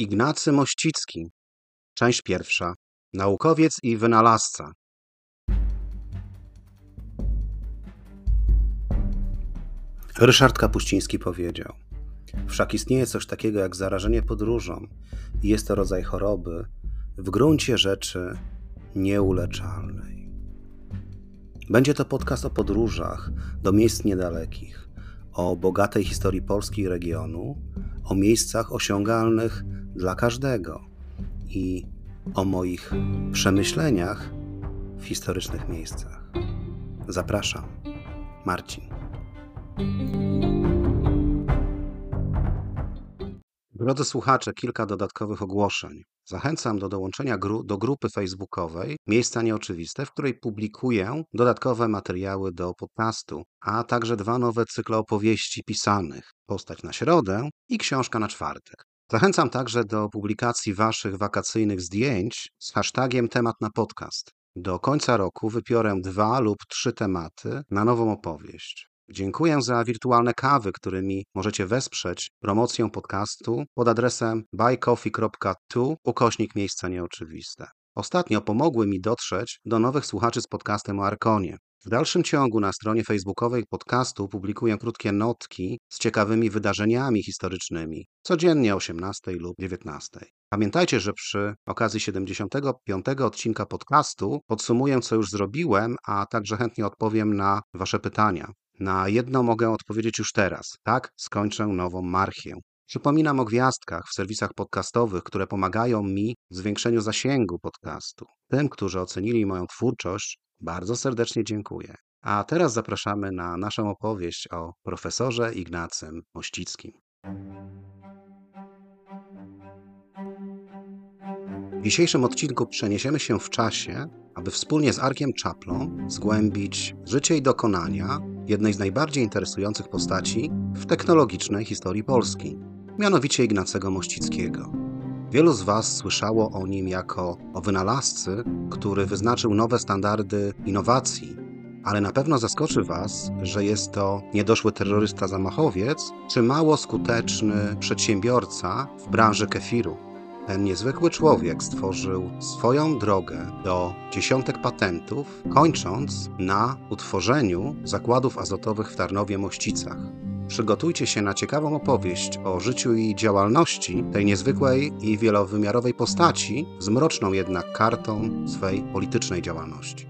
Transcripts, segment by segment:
Ignacy Mościcki. Część pierwsza. Naukowiec i wynalazca. Ryszard Kapuściński powiedział: Wszak istnieje coś takiego jak zarażenie podróżą, i jest to rodzaj choroby, w gruncie rzeczy nieuleczalnej. Będzie to podcast o podróżach do miejsc niedalekich, o bogatej historii Polski i regionu, o miejscach osiągalnych dla każdego i o moich przemyśleniach w historycznych miejscach. Zapraszam, Marcin. Drodzy słuchacze, kilka dodatkowych ogłoszeń. Zachęcam do dołączenia gru do grupy facebookowej Miejsca Nieoczywiste, w której publikuję dodatkowe materiały do podcastu, a także dwa nowe cykle opowieści pisanych Postać na środę i Książka na czwartek. Zachęcam także do publikacji Waszych wakacyjnych zdjęć z hashtagiem temat na podcast. Do końca roku wypiorę dwa lub trzy tematy na nową opowieść. Dziękuję za wirtualne kawy, którymi możecie wesprzeć promocję podcastu pod adresem buycoffee.tu ukośnik miejsca nieoczywiste. Ostatnio pomogły mi dotrzeć do nowych słuchaczy z podcastem o Arkonie. W dalszym ciągu na stronie facebookowej podcastu publikuję krótkie notki z ciekawymi wydarzeniami historycznymi, codziennie o 18 lub 19. Pamiętajcie, że przy okazji 75. odcinka podcastu podsumuję, co już zrobiłem, a także chętnie odpowiem na Wasze pytania. Na jedno mogę odpowiedzieć już teraz. Tak, skończę nową marchię. Przypominam o gwiazdkach w serwisach podcastowych, które pomagają mi w zwiększeniu zasięgu podcastu. Tym, którzy ocenili moją twórczość, bardzo serdecznie dziękuję. A teraz zapraszamy na naszą opowieść o profesorze Ignacym Mościckim. W dzisiejszym odcinku przeniesiemy się w czasie, aby wspólnie z Arkiem Czaplą zgłębić życie i dokonania jednej z najbardziej interesujących postaci w technologicznej historii Polski, mianowicie Ignacego Mościckiego. Wielu z Was słyszało o nim jako o wynalazcy, który wyznaczył nowe standardy innowacji, ale na pewno zaskoczy Was, że jest to niedoszły terrorysta zamachowiec czy mało skuteczny przedsiębiorca w branży kefiru. Ten niezwykły człowiek stworzył swoją drogę do dziesiątek patentów, kończąc na utworzeniu zakładów azotowych w Tarnowie-Mościcach. Przygotujcie się na ciekawą opowieść o życiu i działalności tej niezwykłej i wielowymiarowej postaci, z mroczną jednak kartą swej politycznej działalności.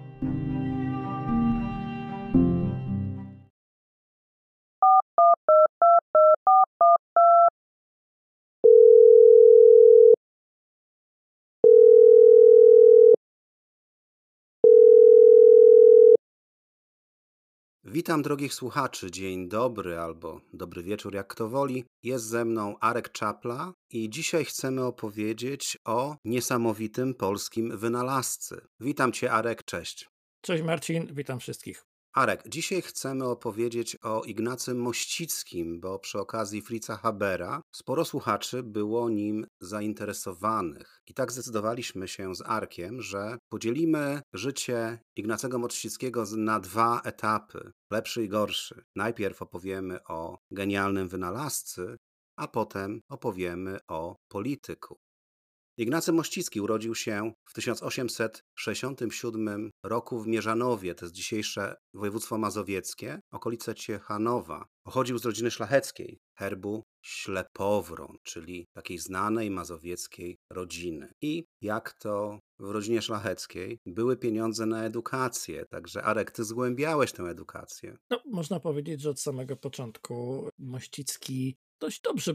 Witam drogich słuchaczy, dzień dobry albo dobry wieczór, jak kto woli. Jest ze mną Arek Czapla i dzisiaj chcemy opowiedzieć o niesamowitym polskim wynalazcy. Witam Cię Arek, cześć. Cześć Marcin, witam wszystkich. Arek, dzisiaj chcemy opowiedzieć o Ignacym Mościckim, bo przy okazji Fritza Habera sporo słuchaczy było nim zainteresowanych. I tak zdecydowaliśmy się z Arkiem, że podzielimy życie Ignacego Mościckiego na dwa etapy, lepszy i gorszy. Najpierw opowiemy o genialnym wynalazcy, a potem opowiemy o polityku. Ignacy Mościcki urodził się w 1867 roku w Mierzanowie, to jest dzisiejsze województwo mazowieckie, okolice Ciechanowa. Pochodził z rodziny szlacheckiej, herbu Ślepowron, czyli takiej znanej mazowieckiej rodziny. I jak to w rodzinie szlacheckiej były pieniądze na edukację, także Arek, ty zgłębiałeś tę edukację. No, można powiedzieć, że od samego początku Mościcki dość dobrze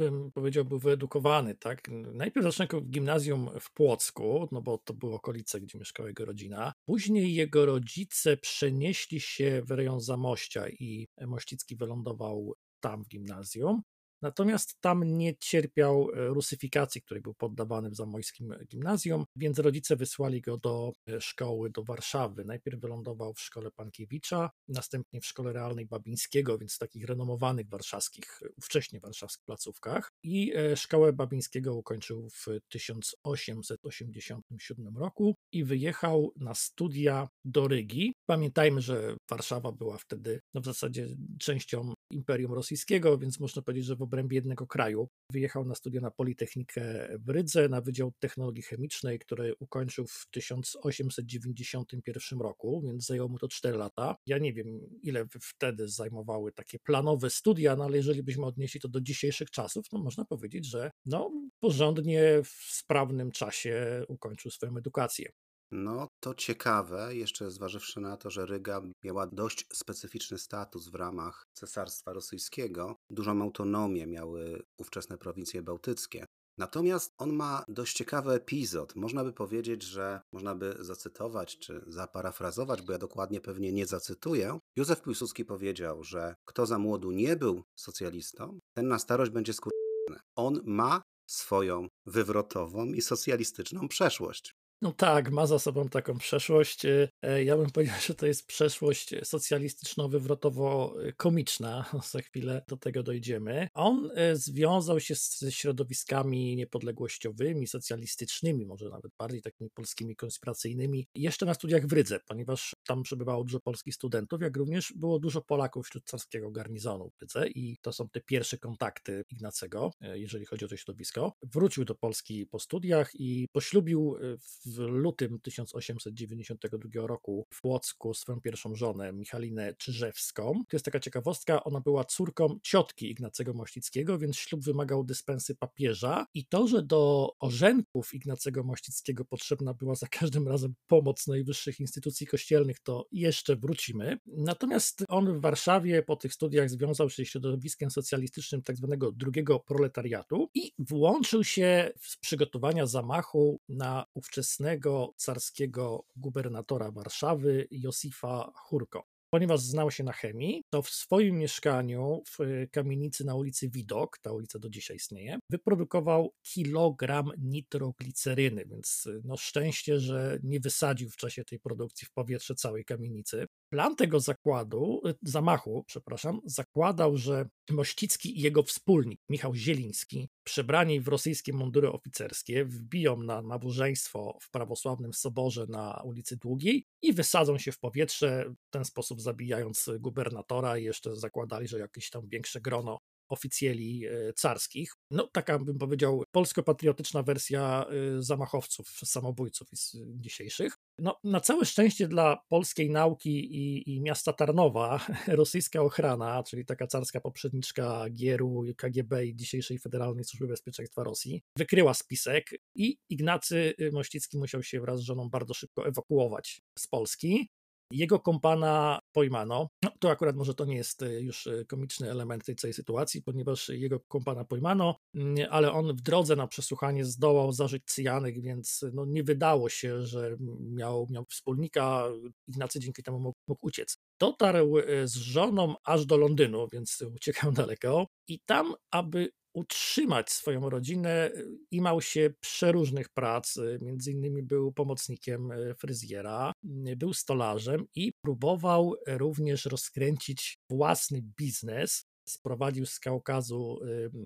bym powiedział, był wyedukowany, tak? Najpierw zaczął w gimnazjum w Płocku, no bo to były okolice, gdzie mieszkała jego rodzina. Później jego rodzice przenieśli się w rejon Zamościa i Mościcki wylądował tam w gimnazjum. Natomiast tam nie cierpiał e, rusyfikacji, której był poddawany w zamojskim gimnazjum, więc rodzice wysłali go do e, szkoły do Warszawy. Najpierw wylądował w szkole Pankiewicza, następnie w szkole realnej Babińskiego, więc w takich renomowanych warszawskich, ówcześnie warszawskich placówkach. I e, szkołę Babińskiego ukończył w 1887 roku i wyjechał na studia do Rygi. Pamiętajmy, że Warszawa była wtedy no w zasadzie częścią Imperium Rosyjskiego, więc można powiedzieć, że w obrębie jednego kraju. Wyjechał na studia na Politechnikę w Rydze, na Wydział Technologii Chemicznej, który ukończył w 1891 roku, więc zajęło mu to 4 lata. Ja nie wiem, ile wtedy zajmowały takie planowe studia, no ale jeżeli byśmy odnieśli to do dzisiejszych czasów, to można powiedzieć, że no, porządnie w sprawnym czasie ukończył swoją edukację. No, to ciekawe, jeszcze zważywszy na to, że Ryga miała dość specyficzny status w ramach Cesarstwa Rosyjskiego. Dużą autonomię miały ówczesne prowincje bałtyckie. Natomiast on ma dość ciekawy epizod. Można by powiedzieć, że można by zacytować czy zaparafrazować, bo ja dokładnie pewnie nie zacytuję. Józef Piłsudski powiedział, że kto za młodu nie był socjalistą, ten na starość będzie skurczony. On ma swoją wywrotową i socjalistyczną przeszłość. No tak, ma za sobą taką przeszłość. E, ja bym powiedział, że to jest przeszłość socjalistyczno-wywrotowo-komiczna. Za chwilę do tego dojdziemy. On e, związał się ze środowiskami niepodległościowymi, socjalistycznymi, może nawet bardziej takimi polskimi konspiracyjnymi, jeszcze na studiach w Rydze, ponieważ tam przebywało dużo polskich studentów, jak również było dużo Polaków wśród carskiego garnizonu w Rydze i to są te pierwsze kontakty Ignacego, e, jeżeli chodzi o to środowisko. Wrócił do Polski po studiach i poślubił w w lutym 1892 roku w Płocku swoją pierwszą żonę, Michalinę Czyżewską. To jest taka ciekawostka, ona była córką ciotki Ignacego Mościckiego, więc ślub wymagał dyspensy papieża i to, że do orzenków Ignacego Mościckiego potrzebna była za każdym razem pomoc najwyższych instytucji kościelnych, to jeszcze wrócimy. Natomiast on w Warszawie po tych studiach związał się środowiskiem socjalistycznym tak zwanego drugiego proletariatu i włączył się w przygotowania zamachu na ówczesny obecnego carskiego gubernatora Warszawy Josifa Hurko. Ponieważ znał się na chemii, to w swoim mieszkaniu w kamienicy na ulicy Widok, ta ulica do dzisiaj istnieje, wyprodukował kilogram nitrogliceryny, więc no szczęście, że nie wysadził w czasie tej produkcji w powietrze całej kamienicy. Plan tego zakładu, y, zamachu, przepraszam, zakładał, że Mościcki i jego wspólnik, Michał Zieliński, przebrani w rosyjskie mundury oficerskie, wbiją na nabożeństwo w prawosławnym soborze na ulicy Długiej i wysadzą się w powietrze, w ten sposób zabijając gubernatora i jeszcze zakładali, że jakieś tam większe grono oficjeli e, carskich. No, taka bym powiedział polsko-patriotyczna wersja e, zamachowców, samobójców dzisiejszych. No, na całe szczęście dla polskiej nauki i, i miasta Tarnowa, rosyjska ochrana, czyli taka carska poprzedniczka Gieru, KGB i dzisiejszej Federalnej Służby Bezpieczeństwa Rosji, wykryła spisek i Ignacy Mościcki musiał się wraz z żoną bardzo szybko ewakuować z Polski. Jego kompana pojmano. No, to akurat może to nie jest e, już e, komiczny element tej całej sytuacji, ponieważ jego kompana pojmano, mm, ale on w drodze na przesłuchanie zdołał zażyć cyjanek, więc no, nie wydało się, że miał, miał wspólnika. Ignacy dzięki temu mógł, mógł uciec. Dotarł z żoną aż do Londynu, więc uciekał daleko. I tam, aby utrzymać swoją rodzinę, imał się przeróżnych prac, między innymi był pomocnikiem e, fryzjera, był stolarzem i próbował również rozkręcić własny biznes, sprowadził z Kaukazu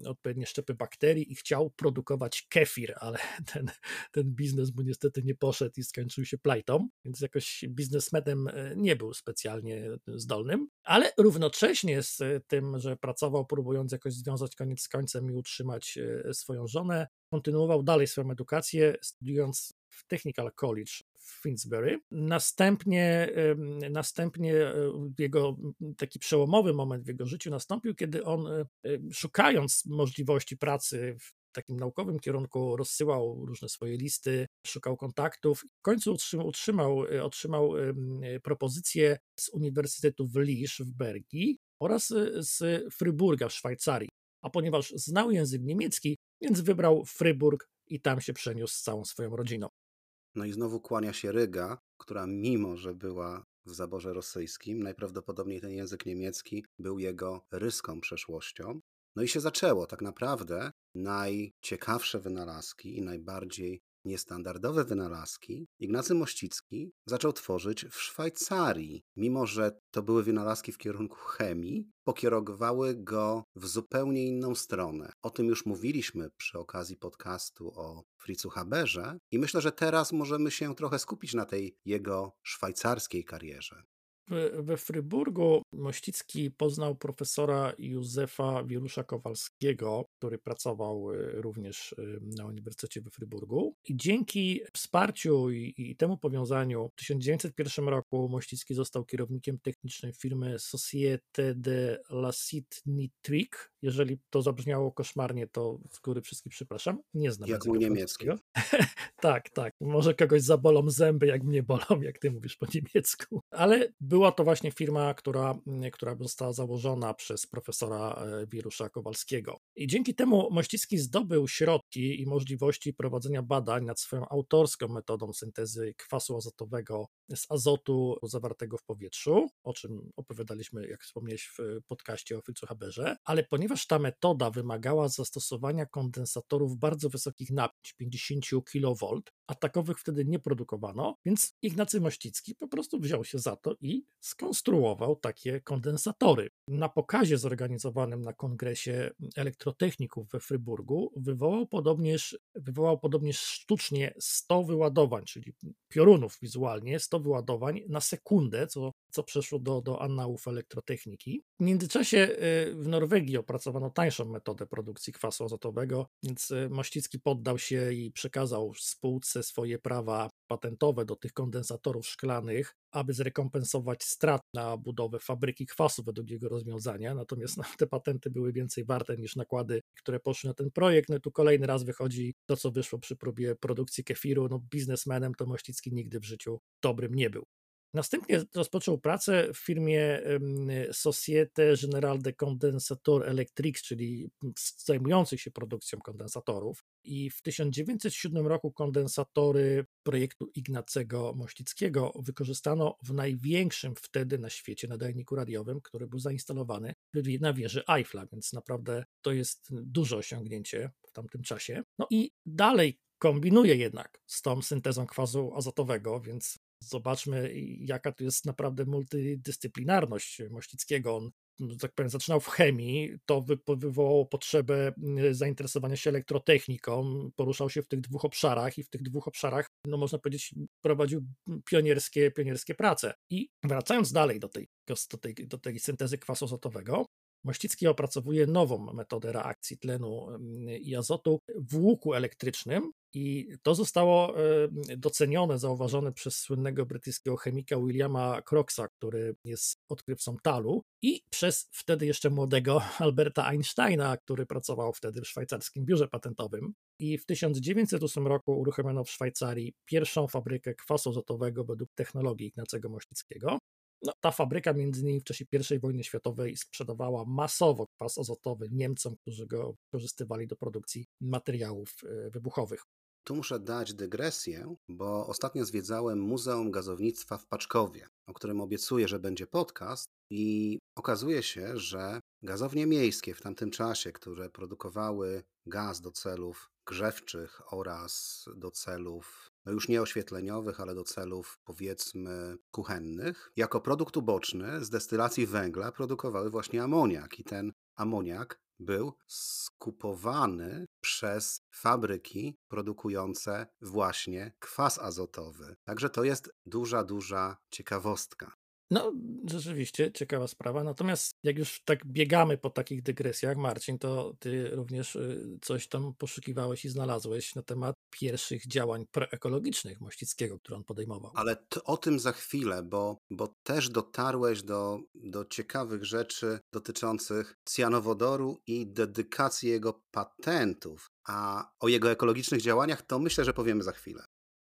odpowiednie szczepy bakterii i chciał produkować kefir, ale ten, ten biznes mu niestety nie poszedł i skończył się plajtą, więc jakoś biznesmenem e, nie był specjalnie zdolnym, ale równocześnie z tym, że pracował próbując jakoś związać koniec z końcem i utrzymać e, swoją żonę, kontynuował dalej swoją edukację, studiując w Technical College w Finsbury. Następnie, następnie e, jego taki przełomowy moment w jego życiu nastąpił, kiedy on e, szukając możliwości pracy w takim naukowym kierunku rozsyłał różne swoje listy, szukał kontaktów. W końcu otrzymał, otrzymał, e, otrzymał propozycję z Uniwersytetu w Lisz w Bergii oraz z Fryburga w Szwajcarii. A ponieważ znał język niemiecki, więc wybrał Fryburg i tam się przeniósł z całą swoją rodziną. No i znowu kłania się Ryga, która mimo, że była w zaborze rosyjskim, najprawdopodobniej ten język niemiecki był jego ryską przeszłością. No i się zaczęło tak naprawdę najciekawsze wynalazki i najbardziej niestandardowe wynalazki Ignacy Mościcki zaczął tworzyć w Szwajcarii. Mimo, że to były wynalazki w kierunku chemii, pokierowały go w zupełnie inną stronę. O tym już mówiliśmy przy okazji podcastu o Fritzu Haberze i myślę, że teraz możemy się trochę skupić na tej jego szwajcarskiej karierze. We Fryburgu Mościcki poznał profesora Józefa Wierusza Kowalskiego, który pracował y, również y, na Uniwersytecie we Fryburgu. I dzięki wsparciu i, i temu powiązaniu w 1901 roku Mościcki został kierownikiem technicznym firmy Société de l'Acide Nitrique. Jeżeli to zabrzmiało koszmarnie, to z góry wszystkich przepraszam. Nie znam Jak mój niemiecki. tak, tak. Może kogoś zabolą zęby, jak mnie bolą, jak ty mówisz po niemiecku. Ale była to właśnie firma, która, która została założona przez profesora e, Wirusza Kowalskiego. I dzięki temu Mościcki zdobył środki i możliwości prowadzenia badań nad swoją autorską metodą syntezy kwasu azotowego z azotu zawartego w powietrzu, o czym opowiadaliśmy, jak wspomniałeś w podcaście o Fritzu Haberze, ale ponieważ ta metoda wymagała zastosowania kondensatorów bardzo wysokich napięć, 50 kV, a takowych wtedy nie produkowano, więc Ignacy Mościcki po prostu wziął się za to i skonstruował takie kondensatory. Na pokazie zorganizowanym na kongresie elektrotechników we Fryburgu wywołał podobnież, wywołał podobnież sztucznie 100 wyładowań, czyli piorunów wizualnie, 100 wyładowań na sekundę, co, co przeszło do, do annałów elektrotechniki. W międzyczasie y, w Norwegii opracowano tańszą metodę produkcji kwasu azotowego, więc y, Mościcki poddał się i przekazał spółce swoje prawa patentowe do tych kondensatorów szklanych, aby zrekompensować strat na budowę fabryki kwasu według jego rozwiązania. Natomiast no, te patenty były więcej warte niż nakłady, które poszły na ten projekt. No tu kolejny raz wychodzi to, co wyszło przy próbie produkcji kefiru. No biznesmenem to Mościcki nigdy w życiu dobrym nie był. Następnie rozpoczął pracę w firmie Société Générale de Condensateurs Electriques, czyli zajmujących się produkcją kondensatorów. I w 1907 roku kondensatory projektu Ignacego Mościckiego wykorzystano w największym wtedy na świecie nadajniku radiowym, który był zainstalowany na wieży Eiffla, więc naprawdę to jest duże osiągnięcie w tamtym czasie. No i dalej kombinuje jednak z tą syntezą kwasu azotowego, więc zobaczmy, jaka tu jest naprawdę multidyscyplinarność Mościckiego. On, no, tak powiem, zaczynał w chemii, to wywołało potrzebę mm, zainteresowania się elektrotechniką, poruszał się w tych dwóch obszarach i w tych dwóch obszarach, no można powiedzieć, prowadził pionierskie, pionierskie prace. I wracając dalej do tej, do tej, do tej syntezy kwasu azotowego, Mościcki opracowuje nową metodę reakcji tlenu mm, i azotu w łuku elektrycznym, i to zostało docenione, zauważone przez słynnego brytyjskiego chemika Williama Croxa, który jest odkrywcą talu, i przez wtedy jeszcze młodego Alberta Einsteina, który pracował wtedy w szwajcarskim biurze patentowym. I w 1908 roku uruchomiono w Szwajcarii pierwszą fabrykę kwasu azotowego według technologii Ignacego Mościckiego. No, ta fabryka między innymi w czasie I wojny światowej sprzedawała masowo kwas azotowy Niemcom, którzy go wykorzystywali do produkcji materiałów e, wybuchowych. Tu muszę dać dygresję, bo ostatnio zwiedzałem Muzeum Gazownictwa w Paczkowie, o którym obiecuję, że będzie podcast, i okazuje się, że gazownie miejskie w tamtym czasie, które produkowały gaz do celów grzewczych oraz do celów no już nie oświetleniowych, ale do celów powiedzmy kuchennych, jako produkt uboczny z destylacji węgla produkowały właśnie amoniak. I ten amoniak był skupowany przez fabryki produkujące właśnie kwas azotowy. Także to jest duża, duża ciekawostka. No, rzeczywiście ciekawa sprawa. Natomiast jak już tak biegamy po takich dygresjach, Marcin, to ty również y, coś tam poszukiwałeś i znalazłeś na temat pierwszych działań proekologicznych Mościckiego, które on podejmował. Ale o tym za chwilę, bo, bo też dotarłeś do, do ciekawych rzeczy dotyczących cyjanowodoru i dedykacji jego patentów. A o jego ekologicznych działaniach to myślę, że powiemy za chwilę.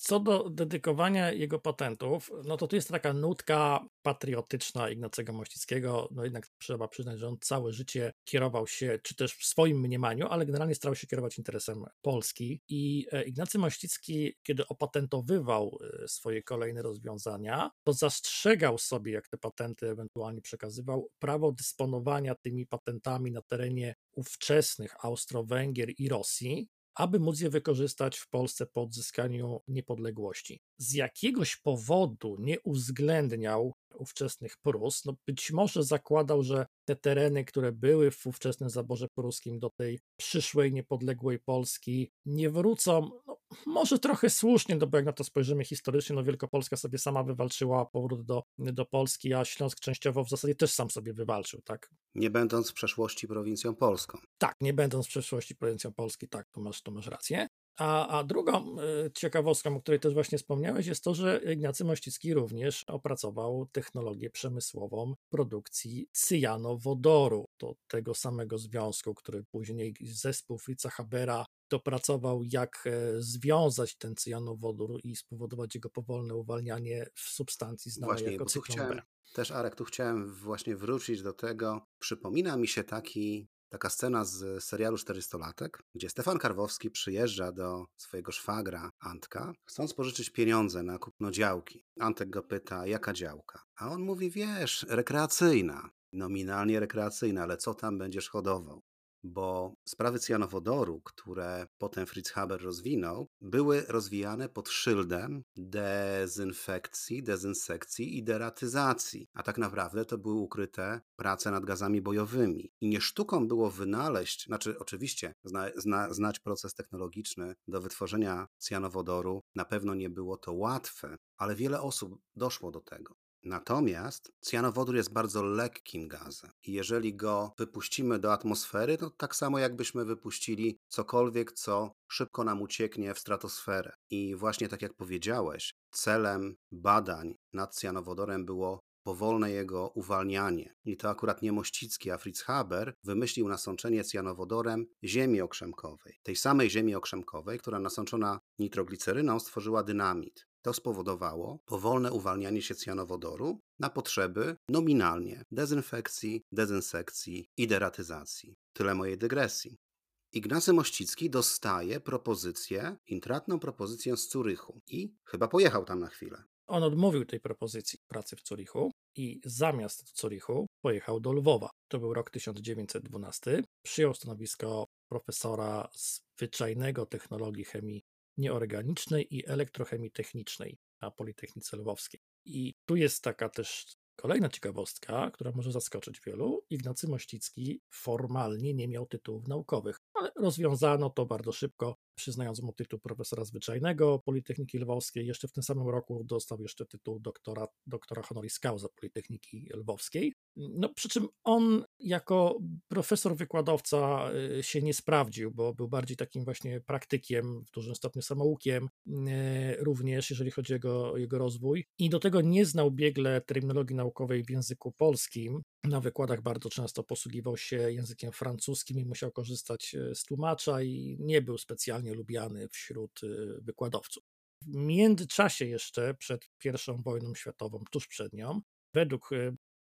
Co do dedykowania jego patentów, no to tu jest taka nutka patriotyczna Ignacego Mościckiego. No jednak trzeba przyznać, że on całe życie kierował się, czy też w swoim mniemaniu, ale generalnie starał się kierować interesem Polski. I e, Ignacy Mościcki, kiedy opatentowywał e, swoje kolejne rozwiązania, to zastrzegał sobie, jak te patenty ewentualnie przekazywał, prawo dysponowania tymi patentami na terenie ówczesnych Austro-Węgier i Rosji, aby móc je wykorzystać w Polsce po odzyskaniu niepodległości. Z jakiegoś powodu nie uwzględniał ówczesnych Prus. No być może zakładał, że te tereny, które były w ówczesnym zaborze pruskim do tej przyszłej, niepodległej Polski, nie wrócą. No, może trochę słusznie, no bo jak na to spojrzymy historycznie, no Wielkopolska sobie sama wywalczyła powrót do, do Polski, a Śląsk częściowo w zasadzie też sam sobie wywalczył, tak? Nie będąc w przeszłości prowincją polską. Tak, nie będąc w przeszłości prowincją Polski, tak, to masz, to masz rację. A, a drugą y, ciekawostką, o której też właśnie wspomniałeś, jest to, że Ignacy Mościcki również opracował technologię przemysłową produkcji cyjanowodoru, do tego samego związku, który później zespół Fritza Habera dopracował, jak e, związać ten cyjanowodór i spowodować jego powolne uwalnianie w substancji znanej Właśnie, jako cyklon B. też Arek, tu chciałem właśnie wrócić do tego. Przypomina mi się taki, taka scena z serialu 400-latek, gdzie Stefan Karwowski przyjeżdża do swojego szwagra Antka, chcąc pożyczyć pieniądze na kupno działki. Antek go pyta, jaka działka? A on mówi, wiesz, rekreacyjna. Nominalnie rekreacyjna, ale co tam będziesz hodował? Bo sprawy cyjanowodoru, które potem Fritz Haber rozwinął, były rozwijane pod szyldem dezynfekcji, dezynsekcji i deratyzacji, a tak naprawdę to były ukryte prace nad gazami bojowymi. I nie sztuką było wynaleźć, znaczy oczywiście zna, zna, znać proces technologiczny do wytworzenia cyjanowodoru, na pewno nie było to łatwe, ale wiele osób doszło do tego. Natomiast cyjanowodór jest bardzo lekkim gazem i jeżeli go wypuścimy do atmosfery, to tak samo jakbyśmy wypuścili cokolwiek, co szybko nam ucieknie w stratosferę. I właśnie tak jak powiedziałeś, celem badań nad cyjanowodorem było powolne jego uwalnianie. I to akurat nie Mościcki, a Fritz Haber wymyślił nasączenie cyjanowodorem ziemi okrzemkowej. Tej samej ziemi okrzemkowej, która nasączona nitrogliceryną stworzyła dynamit. To spowodowało powolne uwalnianie się cyjanowodoru na potrzeby nominalnie dezynfekcji, dezynsekcji i deratyzacji. Tyle mojej dygresji. Ignacy Mościcki dostaje propozycję, intratną propozycję z Curychu i chyba pojechał tam na chwilę. On odmówił tej propozycji pracy w Zurichu i zamiast Zurichu pojechał do Lwowa. To był rok 1912. Przyjął stanowisko profesora zwyczajnego technologii chemii nieorganicznej i elektrochemii technicznej na Politechnice Lwowskiej. I tu jest taka też kolejna ciekawostka, która może zaskoczyć wielu. Ignacy Mościcki formalnie nie miał tytułów naukowych, ale rozwiązano to bardzo szybko przyznając mu tytuł profesora zwyczajnego Politechniki Lwowskiej. Jeszcze w tym samym roku dostał jeszcze tytuł doktora, doktora honoris causa Politechniki Lwowskiej. No, przy czym on jako profesor wykładowca y, się nie sprawdził, bo był bardziej takim właśnie praktykiem, w dużym stopniu samoukiem, y, również jeżeli chodzi o jego, jego rozwój. I do tego nie znał biegle terminologii naukowej w języku polskim. Na wykładach bardzo często posługiwał się językiem francuskim i musiał korzystać y, z tłumacza i nie był specjalnie lubiany wśród wykładowców. W międzyczasie jeszcze przed I wojną światową, tuż przed nią, według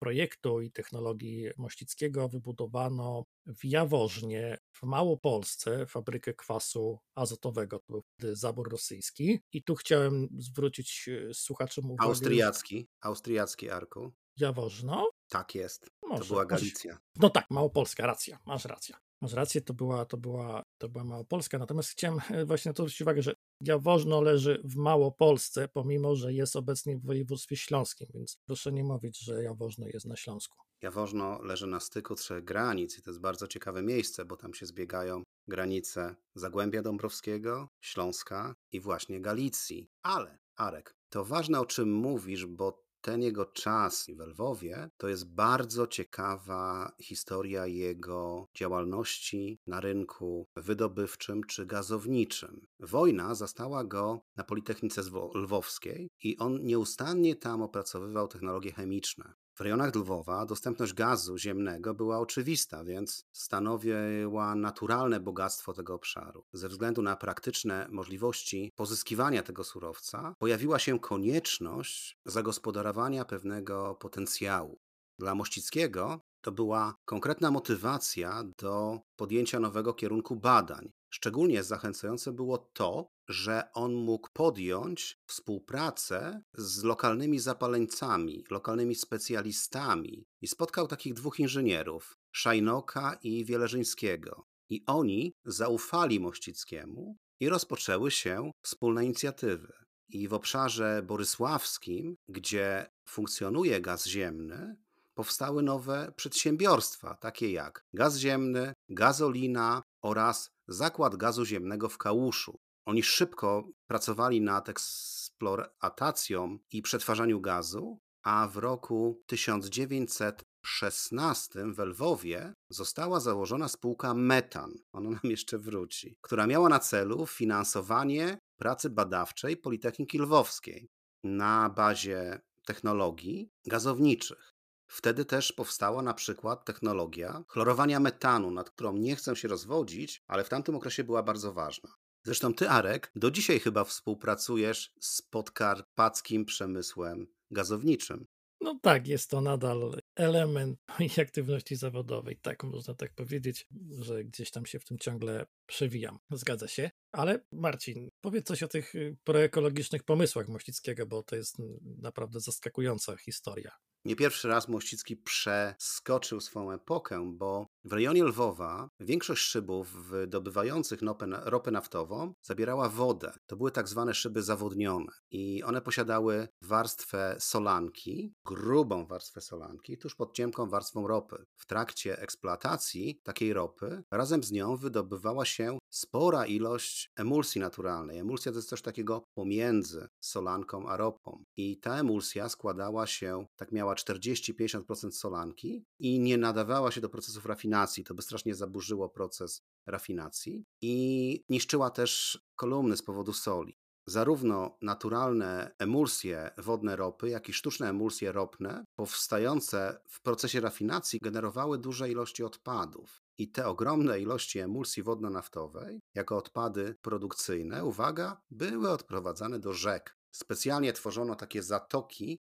projektu i technologii Mościckiego wybudowano w Jaworznie, w Małopolsce, fabrykę kwasu azotowego. To był zabór rosyjski. I tu chciałem zwrócić e, słuchaczom uwagę. Austriacki, austriacki Arku. Jaworzno? Tak jest. Może, to była Galicja. No tak, Małopolska, racja, masz rację. Masz rację, to była, to była, to była Małopolska, natomiast chciałem e, właśnie to zwrócić uwagę, że Jaworzno leży w Małopolsce, pomimo, że jest obecnie w województwie śląskim, więc proszę nie mówić, że Jaworzno jest na Śląsku. Jaworzno leży na styku trzech granic i to jest bardzo ciekawe miejsce, bo tam się zbiegają granice Zagłębia Dąbrowskiego, Śląska i właśnie Galicji. Ale, Arek, to ważne o czym mówisz, bo ten jego czas w Lwowie to jest bardzo ciekawa historia jego działalności na rynku wydobywczym czy gazowniczym. Wojna zastała go na Politechnice Lwowskiej i on nieustannie tam opracowywał technologie chemiczne. W rejonach Lwowa dostępność gazu ziemnego była oczywista, więc stanowiła naturalne bogactwo tego obszaru. Ze względu na praktyczne możliwości pozyskiwania tego surowca, pojawiła się konieczność zagospodarowania pewnego potencjału. Dla Mościckiego to była konkretna motywacja do podjęcia nowego kierunku badań. Szczególnie zachęcające było to, że on mógł podjąć współpracę z lokalnymi zapaleńcami, lokalnymi specjalistami i spotkał takich dwóch inżynierów, Szajnoka i Wieleżyńskiego. I oni zaufali Mościckiemu i rozpoczęły się wspólne inicjatywy. I w obszarze borysławskim, gdzie funkcjonuje gaz ziemny, powstały nowe przedsiębiorstwa, takie jak gaz ziemny, gazolina oraz zakład gazu ziemnego w Kałuszu. Oni szybko pracowali nad eksploatacją i przetwarzaniu gazu, a w roku 1916 w Lwowie została założona spółka Metan, ona nam jeszcze wróci, która miała na celu finansowanie pracy badawczej Politechniki Lwowskiej na bazie technologii gazowniczych. Wtedy też powstała na przykład technologia chlorowania metanu, nad którą nie chcę się rozwodzić, ale w tamtym okresie była bardzo ważna. Zresztą ty, Arek, do dzisiaj chyba współpracujesz z podkarpackim przemysłem gazowniczym. No tak, jest to nadal element mojej aktywności zawodowej. Tak, można tak powiedzieć, że gdzieś tam się w tym ciągle przewijam. Zgadza się. Ale Marcin, powiedz coś o tych y, proekologicznych pomysłach Mościckiego, bo to jest naprawdę zaskakująca historia. Nie pierwszy raz Mościcki przeskoczył swoją epokę, bo w rejonie Lwowa większość szybów wydobywających ropę naftową zabierała wodę. To były tak zwane szyby zawodnione i one posiadały warstwę solanki, grubą warstwę solanki, tuż pod cienką warstwą ropy. W trakcie eksploatacji takiej ropy razem z nią wydobywała się spora ilość emulsji naturalnej. Emulsja to jest coś takiego pomiędzy solanką a ropą. I ta emulsja składała się, tak miała 40-50% solanki i nie nadawała się do procesów rafinacji. To by strasznie zaburzyło proces rafinacji i niszczyła też kolumny z powodu soli. Zarówno naturalne emulsje wodne ropy, jak i sztuczne emulsje ropne, powstające w procesie rafinacji, generowały duże ilości odpadów. I te ogromne ilości emulsji wodno-naftowej, jako odpady produkcyjne, uwaga, były odprowadzane do rzek. Specjalnie tworzono takie zatoki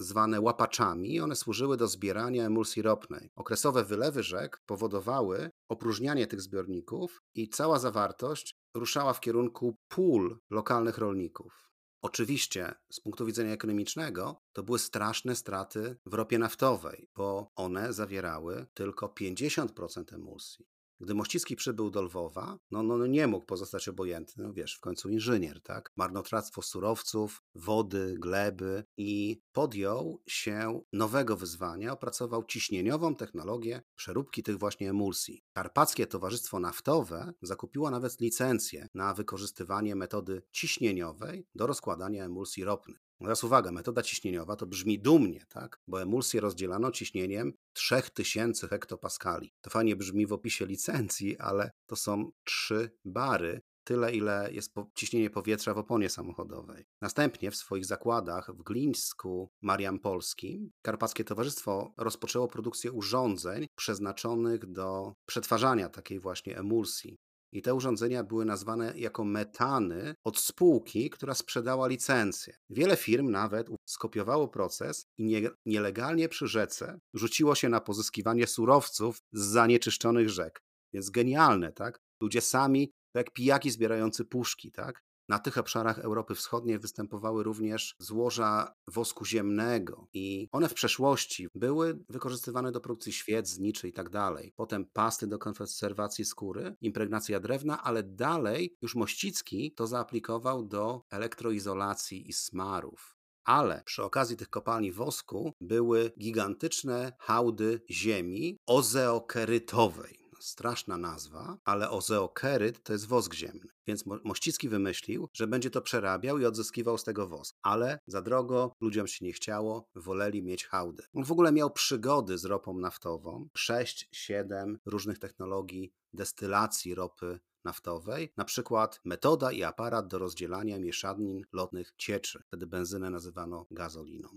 zwane łapaczami, one służyły do zbierania emulsji ropnej. Okresowe wylewy rzek powodowały opróżnianie tych zbiorników i cała zawartość ruszała w kierunku pól lokalnych rolników. Oczywiście, z punktu widzenia ekonomicznego, to były straszne straty w ropie naftowej, bo one zawierały tylko 50% emulsji. Gdy Mościcki przybył do Lwowa, no, no, no nie mógł pozostać obojętny, no wiesz, w końcu inżynier, tak? Marnotrawstwo surowców, wody, gleby i podjął się nowego wyzwania, opracował ciśnieniową technologię przeróbki tych właśnie emulsji. Karpackie Towarzystwo Naftowe zakupiło nawet licencję na wykorzystywanie metody ciśnieniowej do rozkładania emulsji ropnych. Teraz uwaga, metoda ciśnieniowa to brzmi dumnie, tak? bo emulsję rozdzielano ciśnieniem 3000 hektopaskali. To fajnie brzmi w opisie licencji, ale to są 3 bary, tyle ile jest ciśnienie powietrza w oponie samochodowej. Następnie w swoich zakładach w Glińsku Mariampolskim Karpackie Towarzystwo rozpoczęło produkcję urządzeń przeznaczonych do przetwarzania takiej właśnie emulsji. I te urządzenia były nazwane jako metany od spółki, która sprzedała licencję. Wiele firm nawet skopiowało proces i nie, nielegalnie przy rzece rzuciło się na pozyskiwanie surowców z zanieczyszczonych rzek. Więc genialne, tak? Ludzie sami, jak pijaki zbierający puszki, tak? Na tych obszarach Europy Wschodniej występowały również złoża wosku ziemnego i one w przeszłości były wykorzystywane do produkcji świec, zniczy i tak dalej. Potem pasty do konserwacji skóry, impregnacja drewna, ale dalej już Mościcki to zaaplikował do elektroizolacji i smarów. Ale przy okazji tych kopalni wosku były gigantyczne hałdy ziemi ozeokerytowej straszna nazwa, ale ozeokeryt to jest wosk ziemny. Więc Mościcki wymyślił, że będzie to przerabiał i odzyskiwał z tego wosk. Ale za drogo, ludziom się nie chciało, woleli mieć hałdy. On w ogóle miał przygody z ropą naftową, 6-7 różnych technologii destylacji ropy naftowej, na przykład metoda i aparat do rozdzielania mieszanin lotnych cieczy. Wtedy benzynę nazywano gazoliną.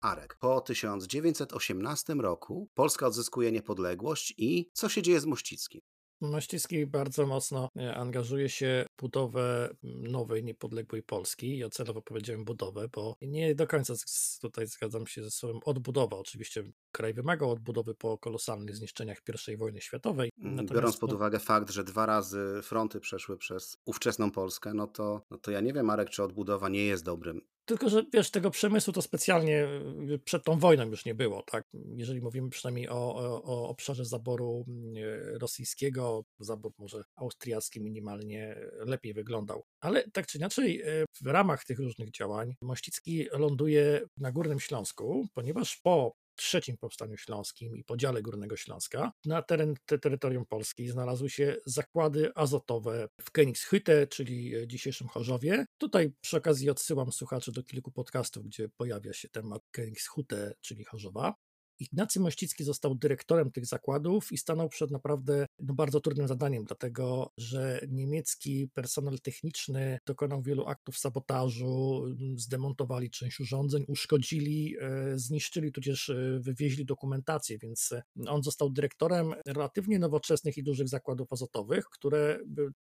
Arek. Po 1918 roku Polska odzyskuje niepodległość i co się dzieje z Mościckim? Mościcki bardzo mocno e, angażuje się w budowę nowej, niepodległej Polski. Ja celowo powiedziałem budowę, bo nie do końca tutaj zgadzam się ze słowem odbudowa. Oczywiście kraj wymagał odbudowy po kolosalnych zniszczeniach I wojny światowej. Mm, Natomiast Biorąc pod no uwagę fakt, że dwa razy fronty przeszły przez ówczesną Polskę, no to, no to ja nie wiem, Marek, czy odbudowa nie jest dobrym tylko, że wiesz, tego przemysłu to specjalnie y, przed tą wojną już nie było, tak? Jeżeli mówimy przynajmniej o, o, o obszarze zaboru y, rosyjskiego, zabór może austriacki minimalnie lepiej wyglądał. Ale tak czy inaczej, y, w ramach tych różnych działań Mościcki ląduje na Górnym Śląsku, ponieważ po trzecim powstaniu śląskim i podziale Górnego Śląska, na teren te, terytorium Polski znalazły się zakłady azotowe w Königshütte, czyli dzisiejszym Chorzowie. Tutaj przy okazji odsyłam słuchaczy do kilku podcastów, gdzie pojawia się temat Königshütte, czyli Chorzowa. Ignacy Mościcki został dyrektorem tych zakładów i stanął przed naprawdę no, bardzo trudnym zadaniem, dlatego że niemiecki personel techniczny dokonał wielu aktów sabotażu, zdemontowali część urządzeń, uszkodzili, e, zniszczyli, tudzież e, wywieźli dokumentację, więc e, on został dyrektorem relatywnie nowoczesnych i dużych zakładów azotowych, które,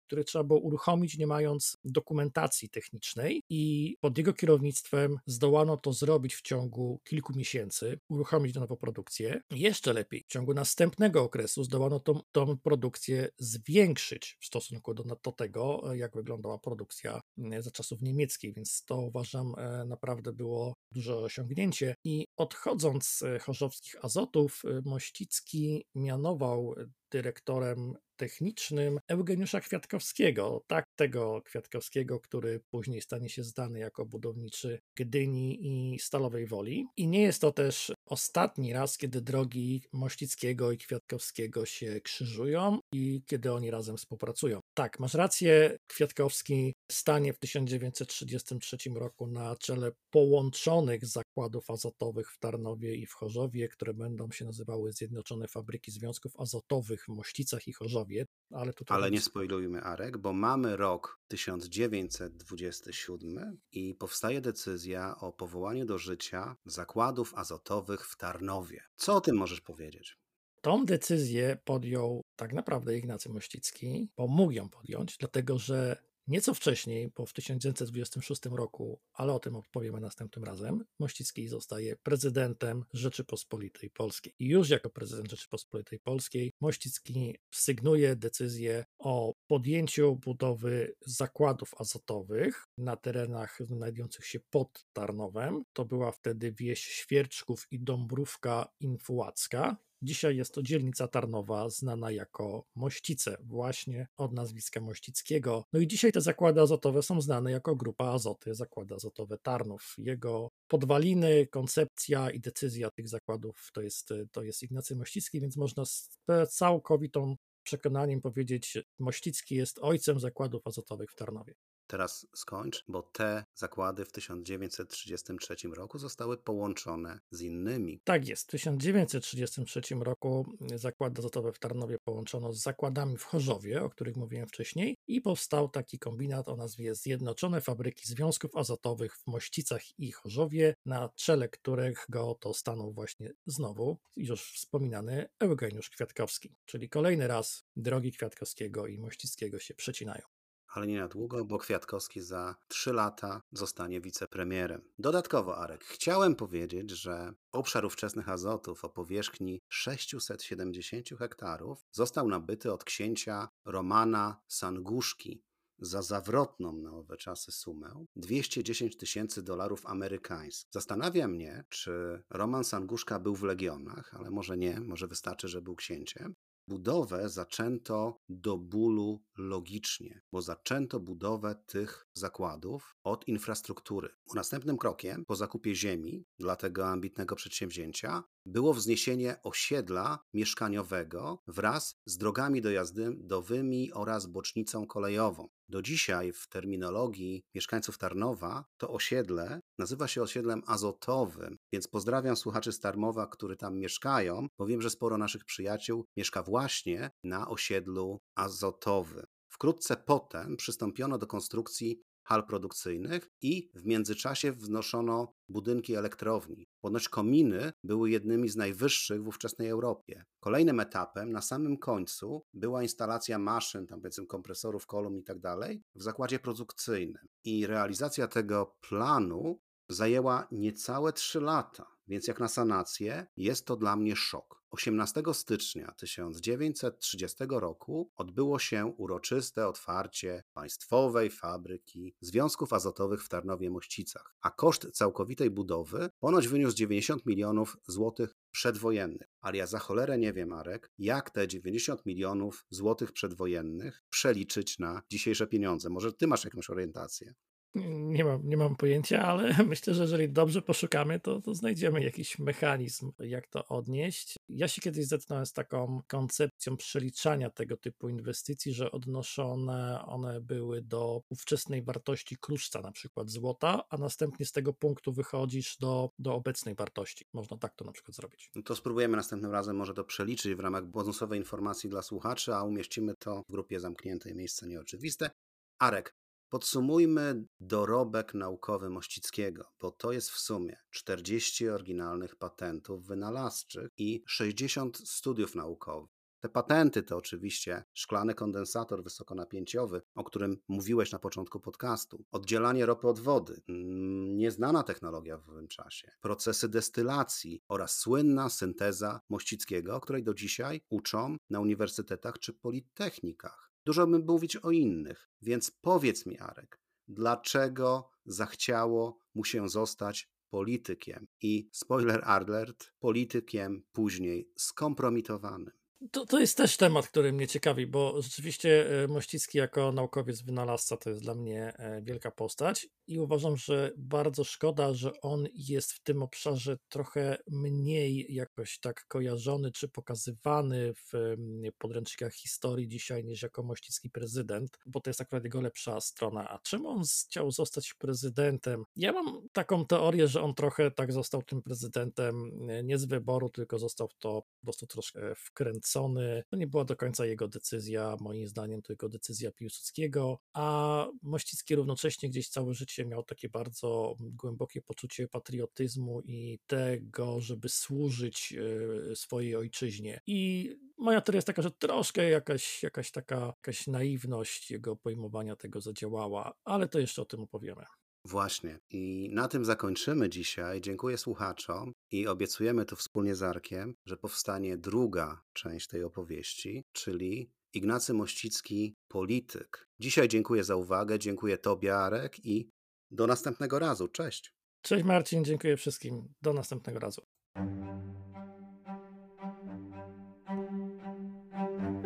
które trzeba było uruchomić, nie mając dokumentacji technicznej i pod jego kierownictwem zdołano to zrobić w ciągu kilku miesięcy, uruchomić na nowo produkcję. Jeszcze lepiej, w ciągu następnego okresu zdołano tą, tą produkcję zwiększyć w stosunku do, do tego, jak wyglądała produkcja mm, za czasów niemieckich, więc to uważam e, naprawdę było duże osiągnięcie. I odchodząc z chorzowskich azotów, e, Mościcki mianował dyrektorem technicznym Eugeniusza Kwiatkowskiego, tak tego Kwiatkowskiego, który później stanie się znany jako budowniczy Gdyni i Stalowej Woli. I nie jest to też ostatni raz, kiedy drogi Mościckiego i Kwiatkowskiego się krzyżują i kiedy oni razem współpracują. Tak, masz rację, Kwiatkowski stanie w 1933 roku na czele połączonych zakładów azotowych w Tarnowie i w Chorzowie, które będą się nazywały Zjednoczone Fabryki Związków Azotowych w Mościcach i Chorzowie. Ale, tutaj ale nie spoilujmy, Arek, bo mamy rok 1927 i powstaje decyzja o powołaniu do życia zakładów azotowych w Tarnowie. Co o tym możesz powiedzieć? Tą decyzję podjął tak naprawdę Ignacy Mościcki, bo mógł ją podjąć, dlatego że Nieco wcześniej, bo w 1926 roku, ale o tym opowiemy następnym razem, Mościcki zostaje prezydentem Rzeczypospolitej Polskiej. I już jako prezydent Rzeczypospolitej Polskiej Mościcki sygnuje decyzję o podjęciu budowy zakładów azotowych na terenach znajdujących się pod Tarnowem. To była wtedy wieś Świerczków i Dąbrówka Infułacka. Dzisiaj jest to dzielnica Tarnowa, znana jako Mościce, właśnie od nazwiska Mościckiego. No i dzisiaj te zakłady azotowe są znane jako Grupa Azoty, Zakłady Azotowe Tarnów. Jego podwaliny, koncepcja i decyzja tych zakładów to jest, to jest Ignacy Mościcki, więc można z całkowitą przekonaniem powiedzieć, Mościcki jest ojcem zakładów azotowych w Tarnowie teraz skończ, bo te zakłady w 1933 roku zostały połączone z innymi. Tak jest. W 1933 roku zakłady azotowe w Tarnowie połączono z zakładami w Chorzowie, o których mówiłem wcześniej, i powstał taki kombinat o nazwie Zjednoczone Fabryki Związków Azotowych w Mościcach i Chorzowie, na czele którego to stanął właśnie znowu już wspominany Eugeniusz Kwiatkowski. Czyli kolejny raz drogi Kwiatkowskiego i Mościckiego się przecinają ale nie na długo, bo Kwiatkowski za trzy lata zostanie wicepremierem. Dodatkowo, Arek, chciałem powiedzieć, że obszar ówczesnych azotów o powierzchni 670 hektarów został nabyty od księcia Romana Sanguszki za zawrotną na owe czasy sumę 210 tysięcy dolarów amerykańskich. Zastanawia mnie, czy Roman Sanguszka był w legionach, ale może nie, może wystarczy, że był księciem. Budowę zaczęto do bólu logicznie, bo zaczęto budowę tych zakładów od infrastruktury. Następnym krokiem po zakupie ziemi dla tego ambitnego przedsięwzięcia było wzniesienie osiedla mieszkaniowego wraz z drogami dojazdowymi oraz bocznicą kolejową. Do dzisiaj w terminologii mieszkańców Tarnowa to osiedle nazywa się osiedlem azotowym, więc pozdrawiam słuchaczy z Tarmowa, którzy tam mieszkają, bo wiem, że sporo naszych przyjaciół mieszka właśnie na osiedlu azotowym. Wkrótce potem przystąpiono do konstrukcji hal produkcyjnych i w międzyczasie wznoszono budynki elektrowni. Ponoć kominy były jednymi z najwyższych w ówczesnej Europie. Kolejnym etapem na samym końcu była instalacja maszyn, tam powiedzmy kompresorów, kolumn i tak dalej w zakładzie produkcyjnym. I realizacja tego planu zajęła niecałe 3 lata, więc jak na sanację jest to dla mnie szok. 18 stycznia 1930 roku odbyło się uroczyste otwarcie państwowej fabryki związków azotowych w Tarnowie-Mościcach, a koszt całkowitej budowy ponoć wyniósł 90 milionów złotych przedwojennych. Ale ja za cholerę nie wiem, Marek, jak te 90 milionów złotych przedwojennych przeliczyć na dzisiejsze pieniądze. Może ty masz jakąś orientację? Nie mam, nie mam pojęcia, ale myślę, że jeżeli dobrze poszukamy, to, to znajdziemy jakiś mechanizm, jak to odnieść. Ja się kiedyś zetknąłem z taką koncepcją przeliczania tego typu inwestycji, że odnoszone one były do ówczesnej wartości kruszca, na przykład złota, a następnie z tego punktu wychodzisz do, do obecnej wartości. Można tak to na przykład zrobić. No to spróbujemy następnym razem może to przeliczyć w ramach bonusowej informacji dla słuchaczy, a umieścimy to w grupie zamkniętej Miejsce Nieoczywiste. Arek, Podsumujmy dorobek naukowy Mościckiego, bo to jest w sumie 40 oryginalnych patentów wynalazczych i 60 studiów naukowych. Te patenty to oczywiście szklany kondensator wysokonapięciowy, o którym mówiłeś na początku podcastu, oddzielanie ropy od wody, mm, nieznana technologia w owym czasie, procesy destylacji oraz słynna synteza Mościckiego, o której do dzisiaj uczą na uniwersytetach czy politechnikach. Dużo bym mówić o innych, więc powiedz mi, Arek, dlaczego zachciało mu się zostać politykiem i spoiler alert, politykiem później skompromitowanym. To, to jest też temat, który mnie ciekawi, bo rzeczywiście e, Mościcki jako naukowiec, wynalazca to jest dla mnie e, wielka postać i uważam, że bardzo szkoda, że on jest w tym obszarze trochę mniej jakoś tak kojarzony czy pokazywany w podręcznikach historii dzisiaj niż jako Mościcki prezydent, bo to jest akurat jego lepsza strona. A czym on chciał zostać prezydentem? Ja mam taką teorię, że on trochę tak został tym prezydentem e, nie z wyboru, tylko został to po prostu troszkę wkręcony. To nie była do końca jego decyzja, moim zdaniem to jego decyzja Piłsudskiego, a Mościcki równocześnie gdzieś całe życie miał takie bardzo głębokie poczucie patriotyzmu i tego, żeby służyć e, swojej ojczyźnie. I moja teoria jest taka, że troszkę jakaś, jakaś taka jakaś naiwność jego pojmowania tego zadziałała, ale to jeszcze o tym opowiemy. Właśnie. I na tym zakończymy dzisiaj. Dziękuję słuchaczom i obiecujemy tu wspólnie z Arkiem, że powstanie druga część tej opowieści, czyli Ignacy Mościcki, polityk. Dzisiaj dziękuję za uwagę, dziękuję Tobie, Arek, i do następnego razu. Cześć. Cześć Marcin, dziękuję wszystkim. Do następnego razu.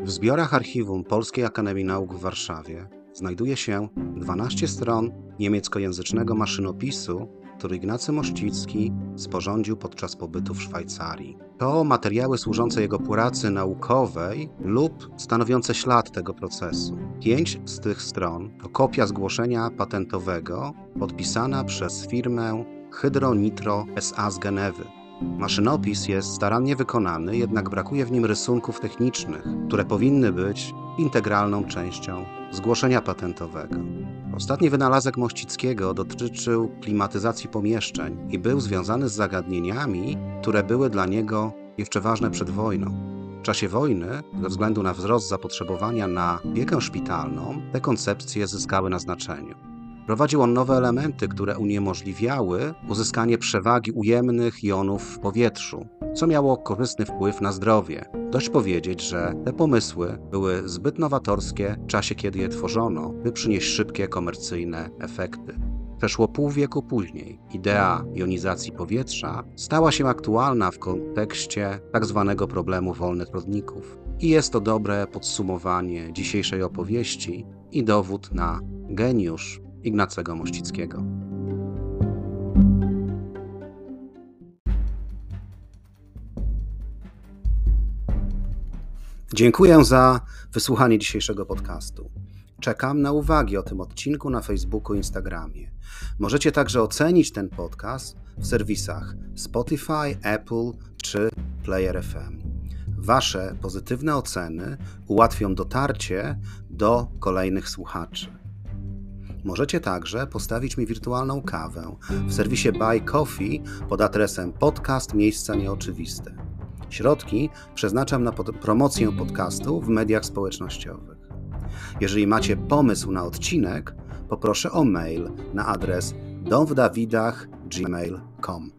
W zbiorach archiwum Polskiej Akademii Nauk w Warszawie znajduje się 12 stron niemieckojęzycznego maszynopisu, który Ignacy Mościcki sporządził podczas pobytu w Szwajcarii. To materiały służące jego pracy naukowej lub stanowiące ślad tego procesu. Pięć z tych stron to kopia zgłoszenia patentowego podpisana przez firmę Hydronitro SA z Genewy. Maszynopis jest starannie wykonany, jednak brakuje w nim rysunków technicznych, które powinny być integralną częścią zgłoszenia patentowego. Ostatni wynalazek Mościckiego dotyczył klimatyzacji pomieszczeń i był związany z zagadnieniami, które były dla niego jeszcze ważne przed wojną. W czasie wojny, ze względu na wzrost zapotrzebowania na opiekę szpitalną, te koncepcje zyskały na znaczeniu. Prowadził on nowe elementy, które uniemożliwiały uzyskanie przewagi ujemnych jonów w powietrzu, co miało korzystny wpływ na zdrowie. Dość powiedzieć, że te pomysły były zbyt nowatorskie w czasie, kiedy je tworzono, by przynieść szybkie komercyjne efekty. Przeszło pół wieku później idea jonizacji powietrza stała się aktualna w kontekście tzw. Tak problemu wolnych rodników. I jest to dobre podsumowanie dzisiejszej opowieści i dowód na geniusz Ignacego Mościckiego. Dziękuję za wysłuchanie dzisiejszego podcastu. Czekam na uwagi o tym odcinku na Facebooku i Instagramie. Możecie także ocenić ten podcast w serwisach Spotify, Apple czy Player FM. Wasze pozytywne oceny ułatwią dotarcie do kolejnych słuchaczy. Możecie także postawić mi wirtualną kawę w serwisie Buy Coffee pod adresem podcast Miejsca Nieoczywiste. Środki przeznaczam na pod promocję podcastu w mediach społecznościowych. Jeżeli macie pomysł na odcinek, poproszę o mail na adres domwdawidach.gmail.com.